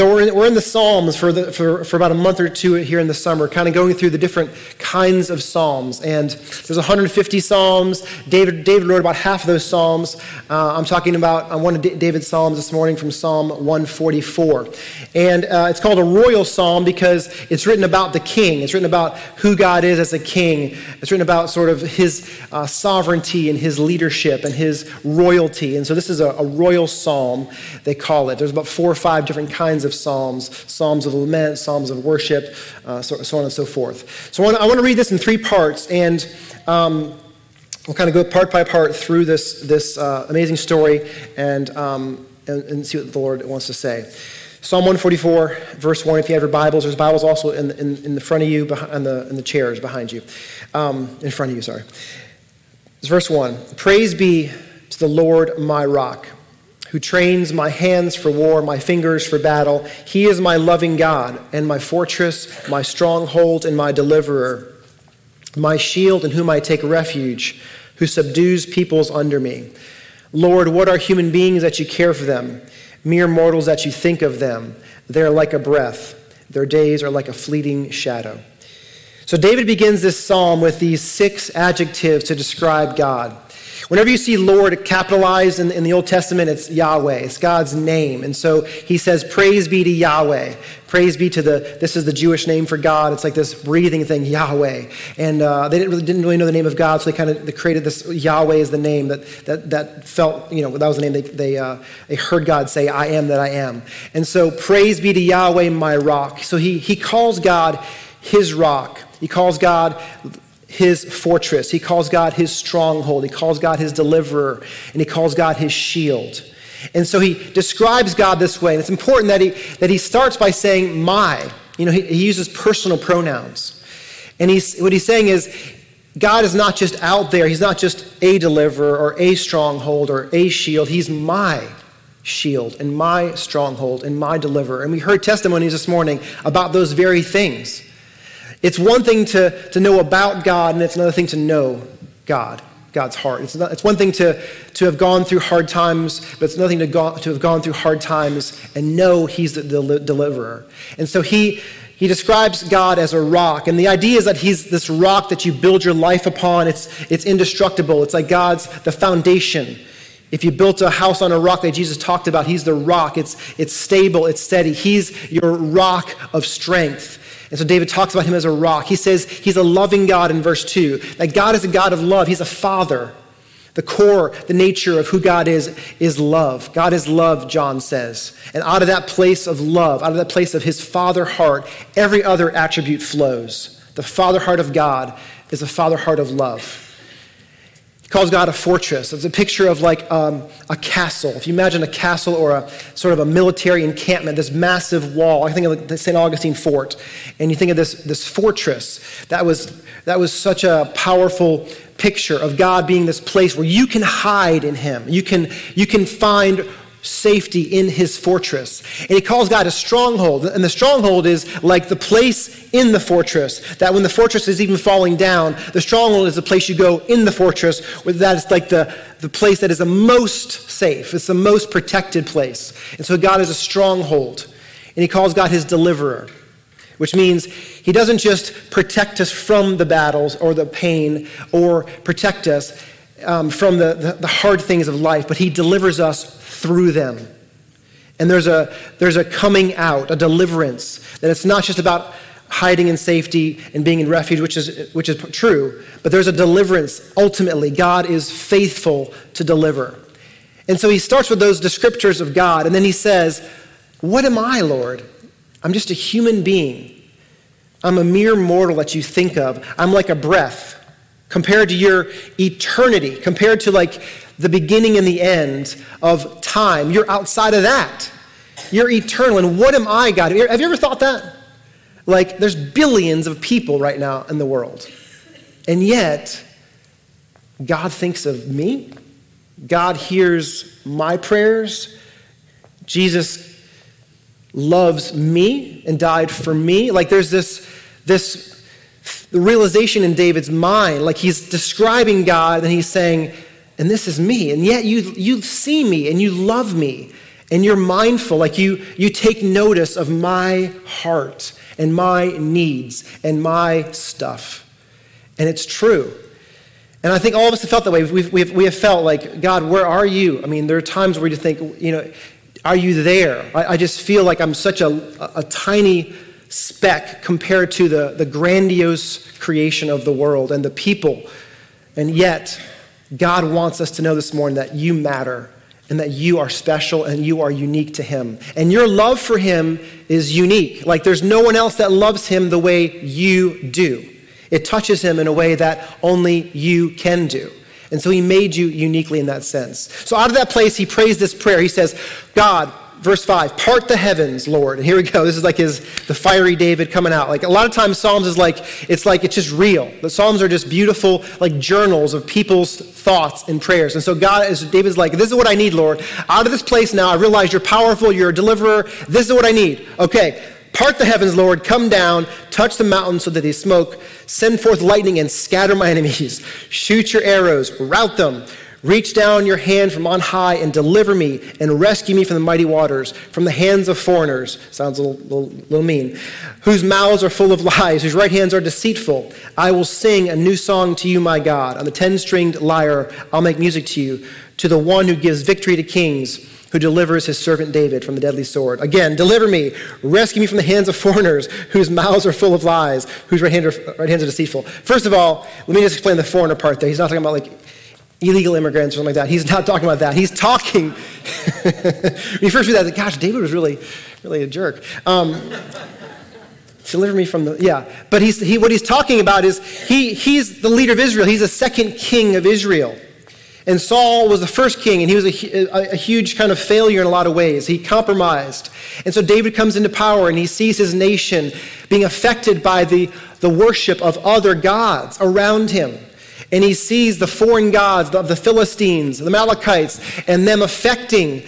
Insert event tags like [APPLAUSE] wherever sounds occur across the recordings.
So we're in, we're in the Psalms for, the, for, for about a month or two here in the summer, kind of going through the different kinds of Psalms. And there's 150 Psalms. David, David wrote about half of those Psalms. Uh, I'm talking about one of David's Psalms this morning from Psalm 144. And uh, it's called a royal psalm because it's written about the king. It's written about who God is as a king. It's written about sort of his uh, sovereignty and his leadership and his royalty. And so this is a, a royal psalm, they call it. There's about four or five different kinds kinds of psalms psalms of lament, psalms of worship, uh, so, so, on and so forth. So I want, I want, to read this in three parts, and um, we'll kind of go part by part through this, this uh, amazing story and, um, and, and, see what the Lord wants to say. Psalm 144, verse 1. If you have your Bibles, there's Bibles also in, in, in the front of you, behind, the, in the chairs behind you. Um, in front of you, sorry. It's verse 1. Praise be to the Lord my rock who trains my hands for war, my fingers for battle. He is my loving God and my fortress, my stronghold and my deliverer, my shield in whom I take refuge, who subdues peoples under me. Lord, what are human beings that you care for them? Mere mortals that you think of them. They're like a breath, their days are like a fleeting shadow. So David begins this psalm with these six adjectives to describe God. Whenever you see Lord capitalized in, in, the Old Testament, it's Yahweh. It's God's name. And so he says, Praise be to Yahweh. Praise be to the, this is the Jewish name for God. It's like this breathing thing, Yahweh. And uh, they didn't really, didn't really know the name of God, so they kind of they created this Yahweh as the name that, that, that felt, you know, that was the name they, they, uh, they heard God say, I am that I am. And so, praise be to Yahweh, my rock. So he, he calls God his rock. He calls God his fortress. He calls God his stronghold. He calls God his deliverer. And he calls God his shield. And so he describes God this way. And it's important that he, that he starts by saying, my. You know, he, he uses personal pronouns. And he's, what he's saying is, God is not just out there. He's not just a deliverer or a stronghold or a shield. He's my shield and my stronghold and my deliverer. And we heard testimonies this morning about those very things. It's one thing to, to know about God, and it's another thing to know God, God's heart. It's, not, it's one thing to, to have gone through hard times, but it's nothing to, go, to have gone through hard times and know He's the, the deliverer. And so he, he describes God as a rock. And the idea is that He's this rock that you build your life upon. It's, it's indestructible. It's like God's the foundation. If you built a house on a rock that Jesus talked about, He's the rock. It's, it's stable, it's steady. He's your rock of strength. And so David talks about him as a rock. He says he's a loving God in verse 2, that God is a God of love. He's a father. The core, the nature of who God is, is love. God is love, John says. And out of that place of love, out of that place of his father heart, every other attribute flows. The father heart of God is a father heart of love calls God a fortress. It's a picture of like um, a castle. If you imagine a castle or a sort of a military encampment, this massive wall. I think of the St. Augustine fort, and you think of this, this fortress. That was, that was such a powerful picture of God being this place where you can hide in Him. You can, you can find safety in his fortress. And he calls God a stronghold. And the stronghold is like the place in the fortress, that when the fortress is even falling down, the stronghold is the place you go in the fortress, where that is like the, the place that is the most safe. It's the most protected place. And so God is a stronghold. And he calls God his deliverer, which means he doesn't just protect us from the battles or the pain or protect us um, from the, the, the hard things of life, but he delivers us through them. And there's a, there's a coming out, a deliverance, that it's not just about hiding in safety and being in refuge, which is, which is true, but there's a deliverance. Ultimately, God is faithful to deliver. And so he starts with those descriptors of God, and then he says, What am I, Lord? I'm just a human being. I'm a mere mortal that you think of. I'm like a breath compared to your eternity, compared to like the beginning and the end of time. You're outside of that. You're eternal. And what am I, God? Have you ever thought that? Like, there's billions of people right now in the world. And yet, God thinks of me. God hears my prayers. Jesus loves me and died for me. Like, there's this, this realization in David's mind. Like, he's describing God and he's saying, and this is me. And yet you, you see me and you love me And you're mindful, like you, you take notice of my heart and my needs and my stuff. And it's true. And I think all of us have felt that way. We've, we've, we have felt like, God, where are you? I mean, there are times where you think, you know, are you there? I, I just feel like I'm such a, a, a tiny speck compared to the, the grandiose creation of the world and the people. And yet, God wants us to know this morning that you matter and that you are special and you are unique to Him. And your love for Him is unique. Like there's no one else that loves Him the way you do. It touches Him in a way that only you can do. And so He made you uniquely in that sense. So out of that place, He prays this prayer. He says, God, verse 5 part the heavens lord. And here we go. This is like his the fiery david coming out. Like a lot of times psalms is like it's like it's just real. The psalms are just beautiful like journals of people's thoughts and prayers. And so god is david's like this is what i need lord. Out of this place now i realize you're powerful you're a deliverer. This is what i need. Okay Part the heavens, Lord, come down, touch the mountains so that they smoke, send forth lightning and scatter my [LAUGHS] enemies. Shoot your arrows, rout them. Reach down your hand from on high and deliver me and rescue me from the mighty waters, from the hands of foreigners. Sounds a little, little, little, mean. Whose mouths are full of lies, whose right hands are deceitful. I will sing a new song to you, my God. On the ten stringed lyre, I'll make music to you, to the one who gives victory to kings who delivers his servant David from the deadly sword. Again, deliver me, rescue me from the hands of foreigners whose mouths are full of lies, whose right, hand are, right hands are deceitful. First of all, let me just explain the foreigner part there. He's not talking about like illegal immigrants or something like that. He's not talking about that. He's talking. when you first read that, gosh, David was really, really a jerk. Um, deliver me from the yeah but he's he, what he's talking about is he he's the leader of israel he's the second king of israel and Saul was the first king, and he was a, a, a, huge kind of failure in a lot of ways. He compromised. And so David comes into power, and he sees his nation being affected by the, the worship of other gods around him and he sees the foreign gods of the Philistines, the Amalekites, and them affecting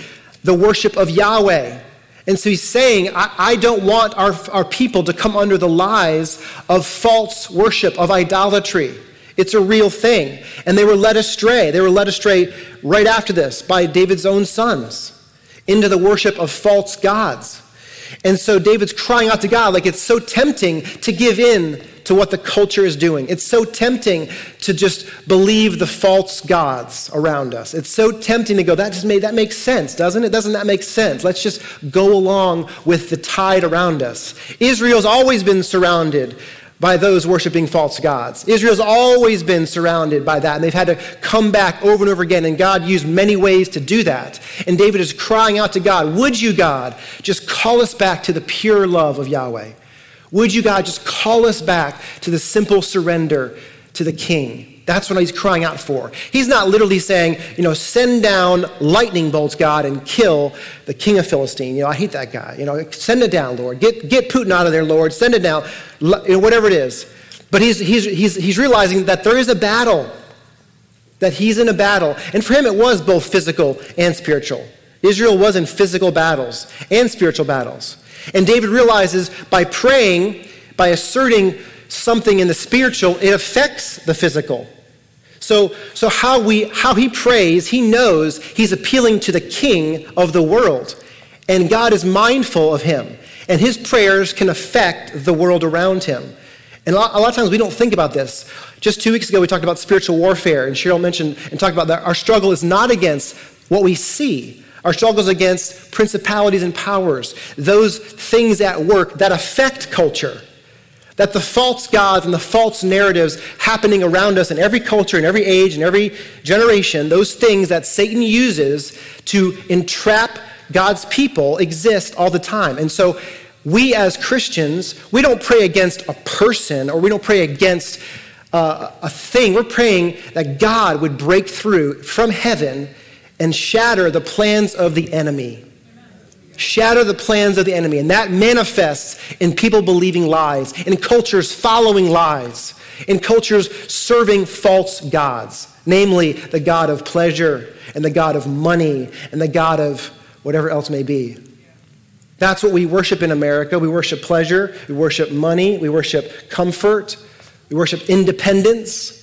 the worship of Yahweh. And so he's saying, I, I, don't want our, our people to come under the lies of false worship, of idolatry. It's a real thing. And they were led astray. They were led astray right after this by David's own sons into the worship of false gods. And so David's crying out to God, like it's so tempting to give in to what the culture is doing. It's so tempting to just believe the false gods around us. It's so tempting to go, that just made that makes sense, doesn't it? Doesn't that make sense? Let's just go along with the tide around us. Israel's always been surrounded by those worshiping false gods. Israel's always been surrounded by that, and they've had to come back over and over again, and God used many ways to do that. And David is crying out to God, Would you, God, just call us back to the pure love of Yahweh? Would you, God, just call us back to the simple surrender to the King? That's what he's crying out for. He's not literally saying, you know, send down lightning bolts, God, and kill the king of Philistine. You know, I hate that guy. You know, send it down, Lord. Get, get Putin out of there, Lord. Send it down. You know, whatever it is. But he's, he's, he's, he's realizing that there is a battle, that he's in a battle. And for him, it was both physical and spiritual. Israel was in physical battles and spiritual battles. And David realizes by praying, by asserting something in the spiritual, it affects the physical. So, so how, we, how he prays, he knows he's appealing to the king of the world. And God is mindful of him. And his prayers can affect the world around him. And a lot, a lot, of times we don't think about this. Just two weeks ago, we talked about spiritual warfare, and Cheryl mentioned and talked about that our struggle is not against what we see, our struggles against principalities and powers, those things at work that affect culture. That the false gods and the false narratives happening around us in every culture, in every age, in every generation, those things that Satan uses to entrap God's people exist all the time. And so we as Christians, we don't pray against a person or we don't pray against uh, a thing. We're praying that God would break through from heaven and shatter the plans of the enemy. Shatter the plans of the enemy. And that manifests in people believing lies, in cultures following lies, in cultures serving false gods, namely the God of pleasure and the God of money and the God of whatever else may be. That's what we worship in America. We worship pleasure, we worship money, we worship comfort, we worship independence.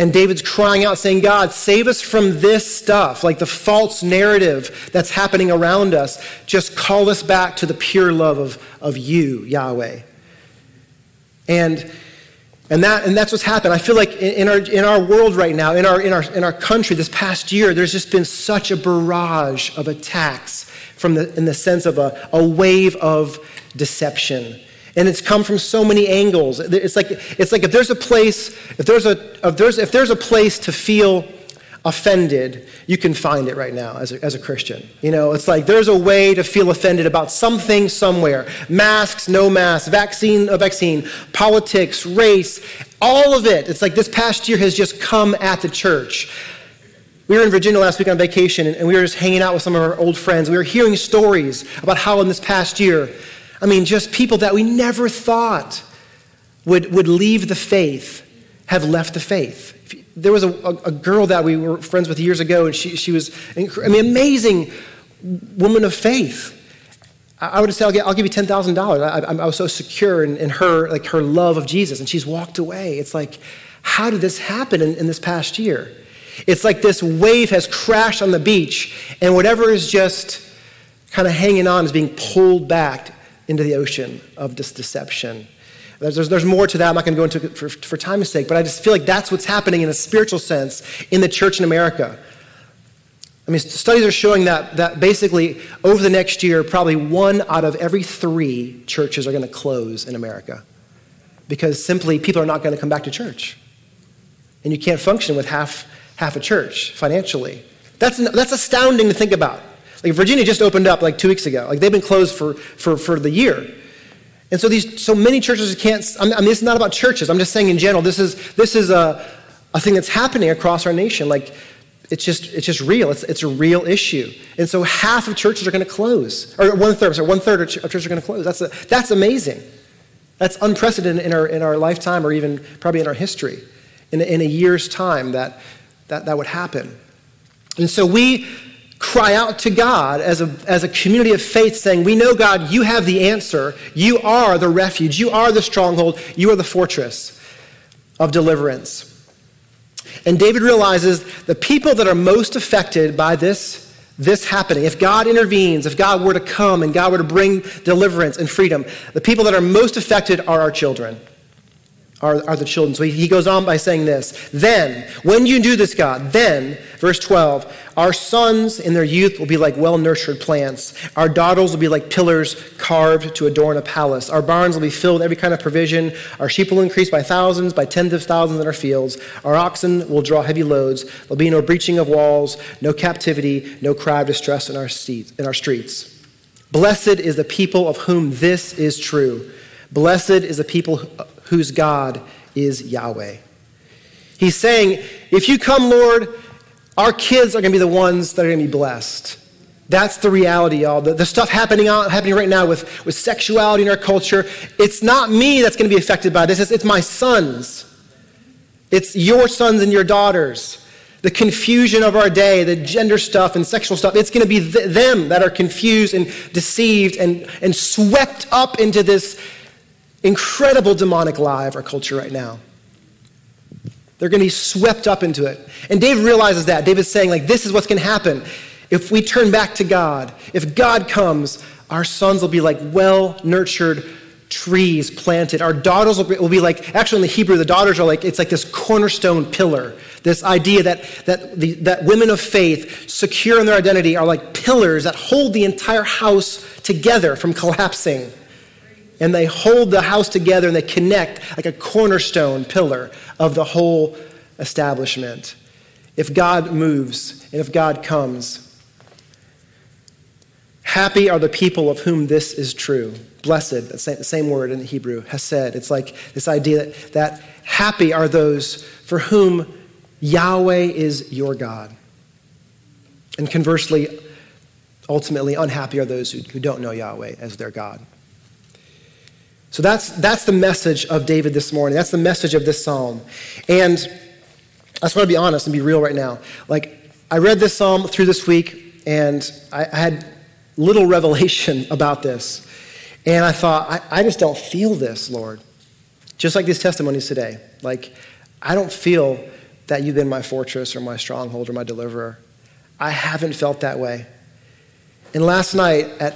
And David's crying out, saying, God, save us from this stuff, like the false narrative that's happening around us. Just call us back to the pure love of, of you, Yahweh. And, and, that, and that's what's happened. I feel like in, in, our, in our world right now, in our, in, our, in our country this past year, there's just been such a barrage of attacks from the, in the sense of a, a wave of deception and it's come from so many angles. It's like, it's like if there's a place, if there's a, if there's, if there's a place to feel offended, you can find it right now as a, as a Christian. You know, it's like there's a way to feel offended about something somewhere. Masks, no masks, vaccine, a vaccine, politics, race, all of it. It's like this past year has just come at the church. We were in Virginia last week on vacation, and we were just hanging out with some of our old friends. We were hearing stories about how in this past year, I mean, just people that we never thought would, would leave the faith have left the faith. There was a, a, girl that we were friends with years ago, and she, she was, I mean, amazing woman of faith. I would say, I'll, I'll give you $10,000. I, I, was so secure in, in, her, like her love of Jesus, and she's walked away. It's like, how did this happen in, in this past year? It's like this wave has crashed on the beach, and whatever is just kind of hanging on is being pulled back into the ocean of this deception. There's, there's, there's more to that. I'm not going to go into it for, for time's sake, but I just feel like that's what's happening in a spiritual sense in the church in America. I mean, studies are showing that, that basically over the next year, probably one out of every three churches are going to close in America because simply people are not going to come back to church. And you can't function with half, half a church financially. That's, that's astounding to think about. Like Virginia just opened up like two weeks ago. Like they've been closed for, for, for the year. And so these so many churches can't I mean is not about churches. I'm just saying in general, this is this is a, a thing that's happening across our nation. Like it's just it's just real. It's, it's a real issue. And so half of churches are going to close. Or one third, sorry, one third of churches are going to close. That's a, that's amazing. That's unprecedented in our in our lifetime or even probably in our history. In in a year's time that, that that would happen. And so we cry out to God as a, as a community of faith, saying, We know, God, you have the answer. You are the refuge. You are the stronghold. You are the fortress of deliverance. And David realizes the people that are most affected by this, this happening, if God intervenes, if God were to come and God were to bring deliverance and freedom, the people that are most affected are our children are, are the children. So he, he goes on by saying this Then, when you do this, God, then, verse 12, our sons in their youth will be like well nurtured plants. Our daughters will be like pillars carved to adorn a palace. Our barns will be filled with every kind of provision. Our sheep will increase by thousands, by tens of thousands in our fields. Our oxen will draw heavy loads. There'll be no breaching of walls, no captivity, no cry of distress in our, seats, in our streets. Blessed is the people of whom this is true. Blessed is the people whose God is Yahweh. He's saying, if you come, Lord, our kids are going to be the ones that are going to be blessed. That's the reality, y'all. The, the stuff happening, happening right now with, with sexuality in our culture, it's not me that's going to be affected by this. It's, it's my sons. It's your sons and your daughters. The confusion of our day, the gender stuff and sexual stuff, it's going to be th- them that are confused and deceived and, and swept up into this incredible demonic lie of our culture right now. They're going to be swept up into it. And David realizes that. David's saying, like, this is what's going to happen. If we turn back to God, if God comes, our sons will be like well nurtured trees planted. Our daughters will be, will be, like, actually in the Hebrew, the daughters are like, it's like this cornerstone pillar. This idea that, that, the, that women of faith, secure in their identity, are like pillars that hold the entire house together from collapsing and they hold the house together and they connect like a cornerstone pillar of the whole establishment. If God moves and if God comes, happy are the people of whom this is true. Blessed, the same word in the Hebrew, has said. It's like this idea that, that happy are those for whom Yahweh is your God. And conversely, ultimately, unhappy are those who, who don't know Yahweh as their God. So that's, that's the message of David this morning. That's the message of this psalm. And I just want to be honest and be real right now. Like, I read this psalm through this week, and I, I had little [LAUGHS] revelation about this. And I thought, I, I just don't feel this, Lord. Just like these testimonies today. Like, I don't feel that you've been my fortress or my stronghold or my deliverer. I haven't felt that way. And last night at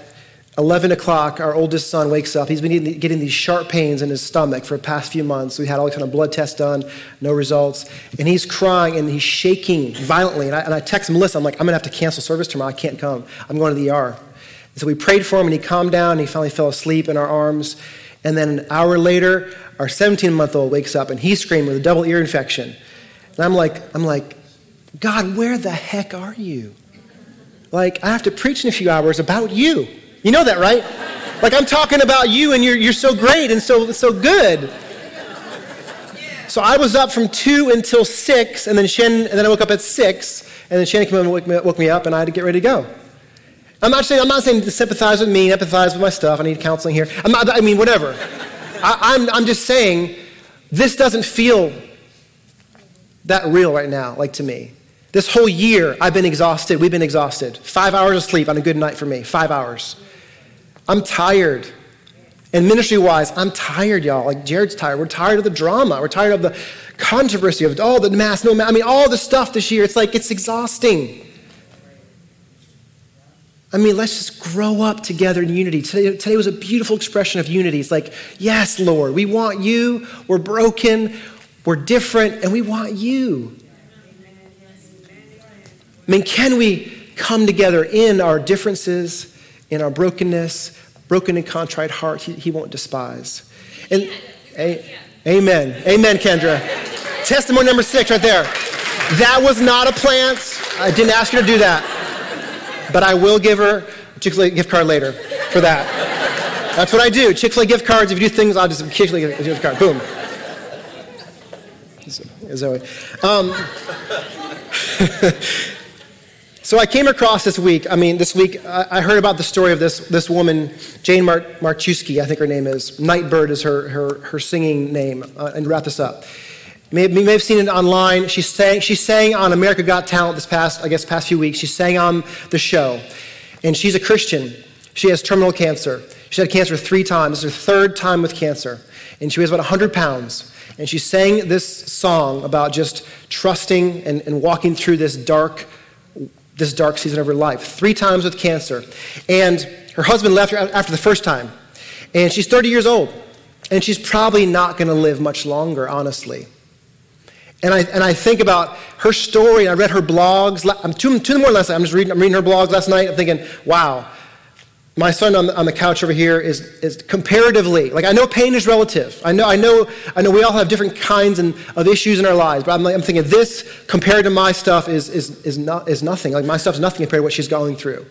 11 o'clock, our oldest son wakes up. He's been getting these sharp pains in his stomach for the past few months. We had all kind of blood tests done, no results. And he's crying and he's shaking violently. And I, and I text Melissa, I'm like, I'm going to have to cancel service tomorrow. I can't come. I'm going to the ER. And so we prayed for him and he calmed down and he finally fell asleep in our arms. And then an hour later, our 17 month old wakes up and he's screaming with a double ear infection. And I'm like, I'm like, God, where the heck are you? Like, I have to preach in a few hours about you. You know that, right? Like I'm talking about you and you're, you're so great and so, so good. So I was up from 2 until 6, and then Shannon, and then I woke up at 6, and then Shannon came and woke me, woke me up, and I had to get ready to go. I'm not saying, I'm not saying to sympathize with me, empathize with my stuff. I need counseling here. I'm not, I mean, whatever. I, I'm, I'm just saying this doesn't feel that real right now, like to me. This whole year, I've been exhausted. We've been exhausted. Five hours of sleep on a good night for me. Five hours. I'm tired. And ministry wise, I'm tired, y'all. Like Jared's tired. We're tired of the drama. We're tired of the controversy of all the mass, no mass. I mean, all the stuff this year. It's like it's exhausting. I mean, let's just grow up together in unity. Today, today was a beautiful expression of unity. It's like, yes, Lord, we want you. We're broken. We're different, and we want you. I mean, can we come together in our differences? In our brokenness, broken and contrite heart, he, he won't despise. And a, amen. Amen, Kendra. Testimony number six right there. That was not a plant. I didn't ask her to do that. But I will give her a Chick fil A gift card later for that. That's what I do. Chick fil A gift cards. If you do things, I'll just Chick fil A gift card. Boom. Zoe. Um, [LAUGHS] So I came across this week, I mean, this week, I heard about the story of this, this woman, Jane Mar- Marczewski, I think her name is. Nightbirde is her, her, her singing name. Uh, and wrap this up. You may, may have seen it online. She sang, she sang on America Got Talent this past, I guess, past few weeks. She sang on the show. And she's a Christian. She has terminal cancer. She had cancer three times. This is her third time with cancer. And she weighs about 100 pounds. And she sang this song about just trusting and, and walking through this dark, this dark season of her life, three times with cancer. And her husband left her after the first time. And she's 30 years old. And she's probably not going to live much longer, honestly. And I, and I think about her story, I read her blogs. I'm two, two in the last night. I'm just reading, I'm reading her blogs last night. I'm thinking, wow, my son on the, on the couch over here is, is comparatively like i know pain is relative. I know i know i know we all have different kinds and, of issues in our lives but I'm, like, I'm thinking this compared to my stuff is, is, is, not, is nothing. Like my stuff is nothing compared to what she's going through.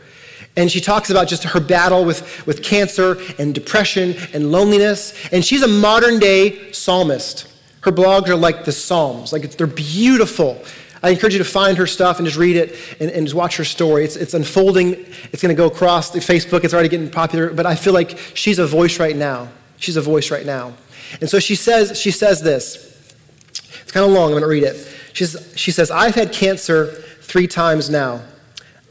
And she talks about just her battle with, with cancer and depression and loneliness. And she's a modern day psalmist. Her blogs are like the psalms. Like they're beautiful I encourage you to find her stuff and just read it and, and just watch her story. It's, it's unfolding. It's going to go across the Facebook. It's already getting popular. But I feel like she's a voice right now. She's a voice right now. And so she says, she says this. It's kind of long. I'm going to read it. She's, she says, I've had cancer three times now.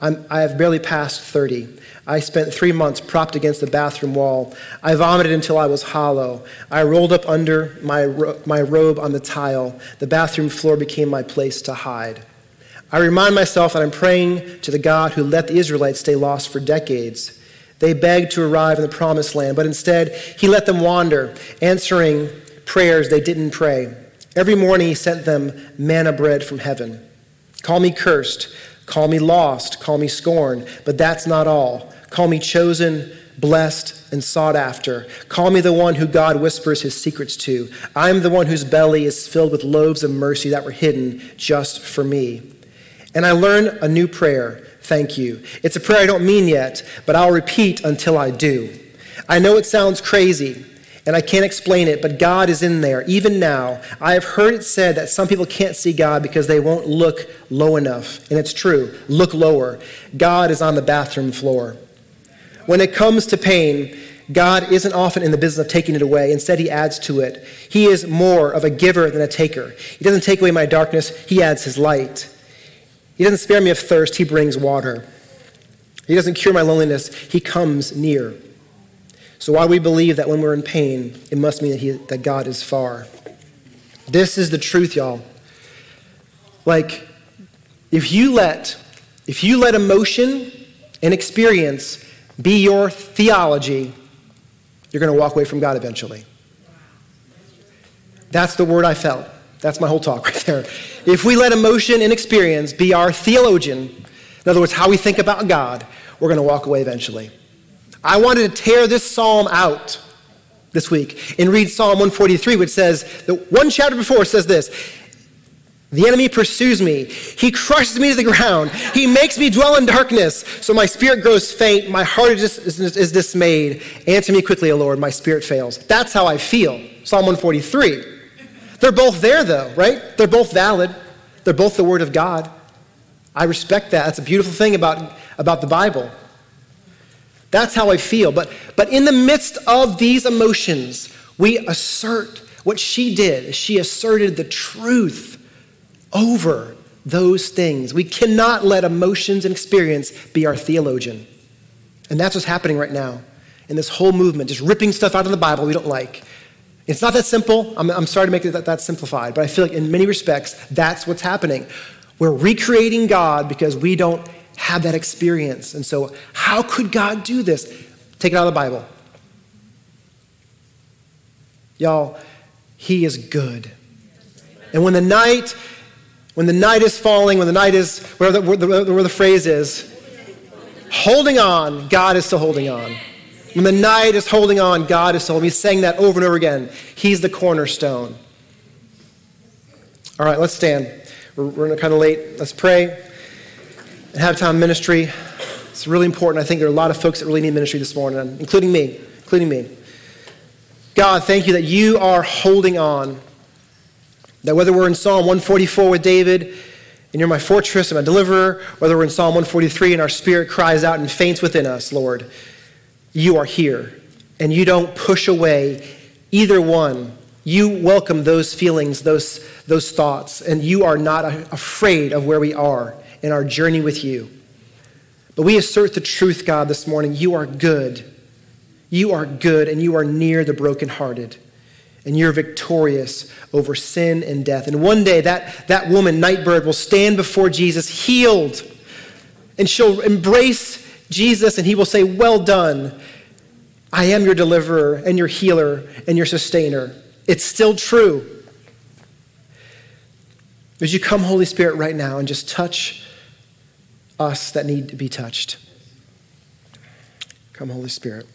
I'm, I have barely passed 30. I spent three months propped against the bathroom wall. I vomited until I was hollow. I rolled up under my, ro- my robe on the tile. The bathroom floor became my place to hide. I remind myself that I'm praying to the God who let the Israelites stay lost for decades. They begged to arrive in the promised land, but instead, he let them wander, answering prayers they didn't pray. Every morning, he sent them manna bread from heaven. Call me cursed, call me lost, call me scorned, but that's not all. Call me chosen, blessed, and sought after. Call me the one who God whispers his secrets to. I'm the one whose belly is filled with loaves of mercy that were hidden just for me. And I learn a new prayer. Thank you. It's a prayer I don't mean yet, but I'll repeat until I do. I know it sounds crazy, and I can't explain it, but God is in there, even now. I have heard it said that some people can't see God because they won't look low enough. And it's true. Look lower. God is on the bathroom floor. When it comes to pain, God isn't often in the business of taking it away. Instead, He adds to it. He is more of a giver than a taker. He doesn't take away my darkness, He adds His light. He doesn't spare me of thirst, He brings water. He doesn't cure my loneliness, He comes near. So while we believe that when we're in pain, it must mean that, he, that God is far. This is the truth, y'all. Like, if you let, if you let emotion and experience be your theology, you're going to walk away from God eventually. That's the word I felt. That's my whole talk [LAUGHS] right there. If we let emotion and experience be our theologian, in other words, how we think about God, we're going to walk away eventually. I wanted to tear this psalm out this week and read Psalm 143, which says, the one chapter before says this The enemy pursues me. He crushes me to the ground. He makes me dwell in darkness. So my spirit grows faint. My heart is, is, is dismayed. Answer me quickly, O Lord. My spirit fails. That's how I feel. Psalm 143. They're both there, though, right? They're both valid. They're both the Word of God. I respect that. That's a beautiful thing about, about the Bible. That's how I feel. But, but in the midst of these emotions, we assert what she did. She asserted the truth over those things. We cannot let emotions and experience be our theologian. And that's what's happening right now in this whole movement, just ripping stuff out of the Bible we don't like it's not that simple. I'm, I'm sorry to make it that, that simplified, but I feel like in many respects, that's what's happening. We're recreating God because we don't have that experience. And so, how could God do this? Take it out of the Bible. Y'all, He is good. And when the night, when the night is falling, when the night is, where the, where the, where the phrase is, holding on, God is still holding on. When the night is holding on, God is still holding. He's saying that over and over again. He's the cornerstone. All right, let's stand. We're, we're kind of late. Let's pray and have time ministry. It's really important. I think there are a lot of folks that really need ministry this morning, including me, including me. God, thank you that you are holding on. That whether we're in Psalm 144 with David, and you're my fortress and my deliverer, whether we're in Psalm 143 and our spirit cries out and faints within us, Lord, you are here and you don't push away either one. You welcome those feelings, those, those thoughts, and you are not afraid of where we are in our journey with you. But we assert the truth, God, this morning. You are good. You are good, and you are near the brokenhearted. And you're victorious over sin and death. And one day, that, that woman, Nightbirde, will stand before Jesus healed. And she'll embrace Jesus, and he will say, Well done. I am your deliverer and your healer and your sustainer. It's still true. Would you come, Holy Spirit, right now and just touch us that need to be touched? Come, Holy Spirit.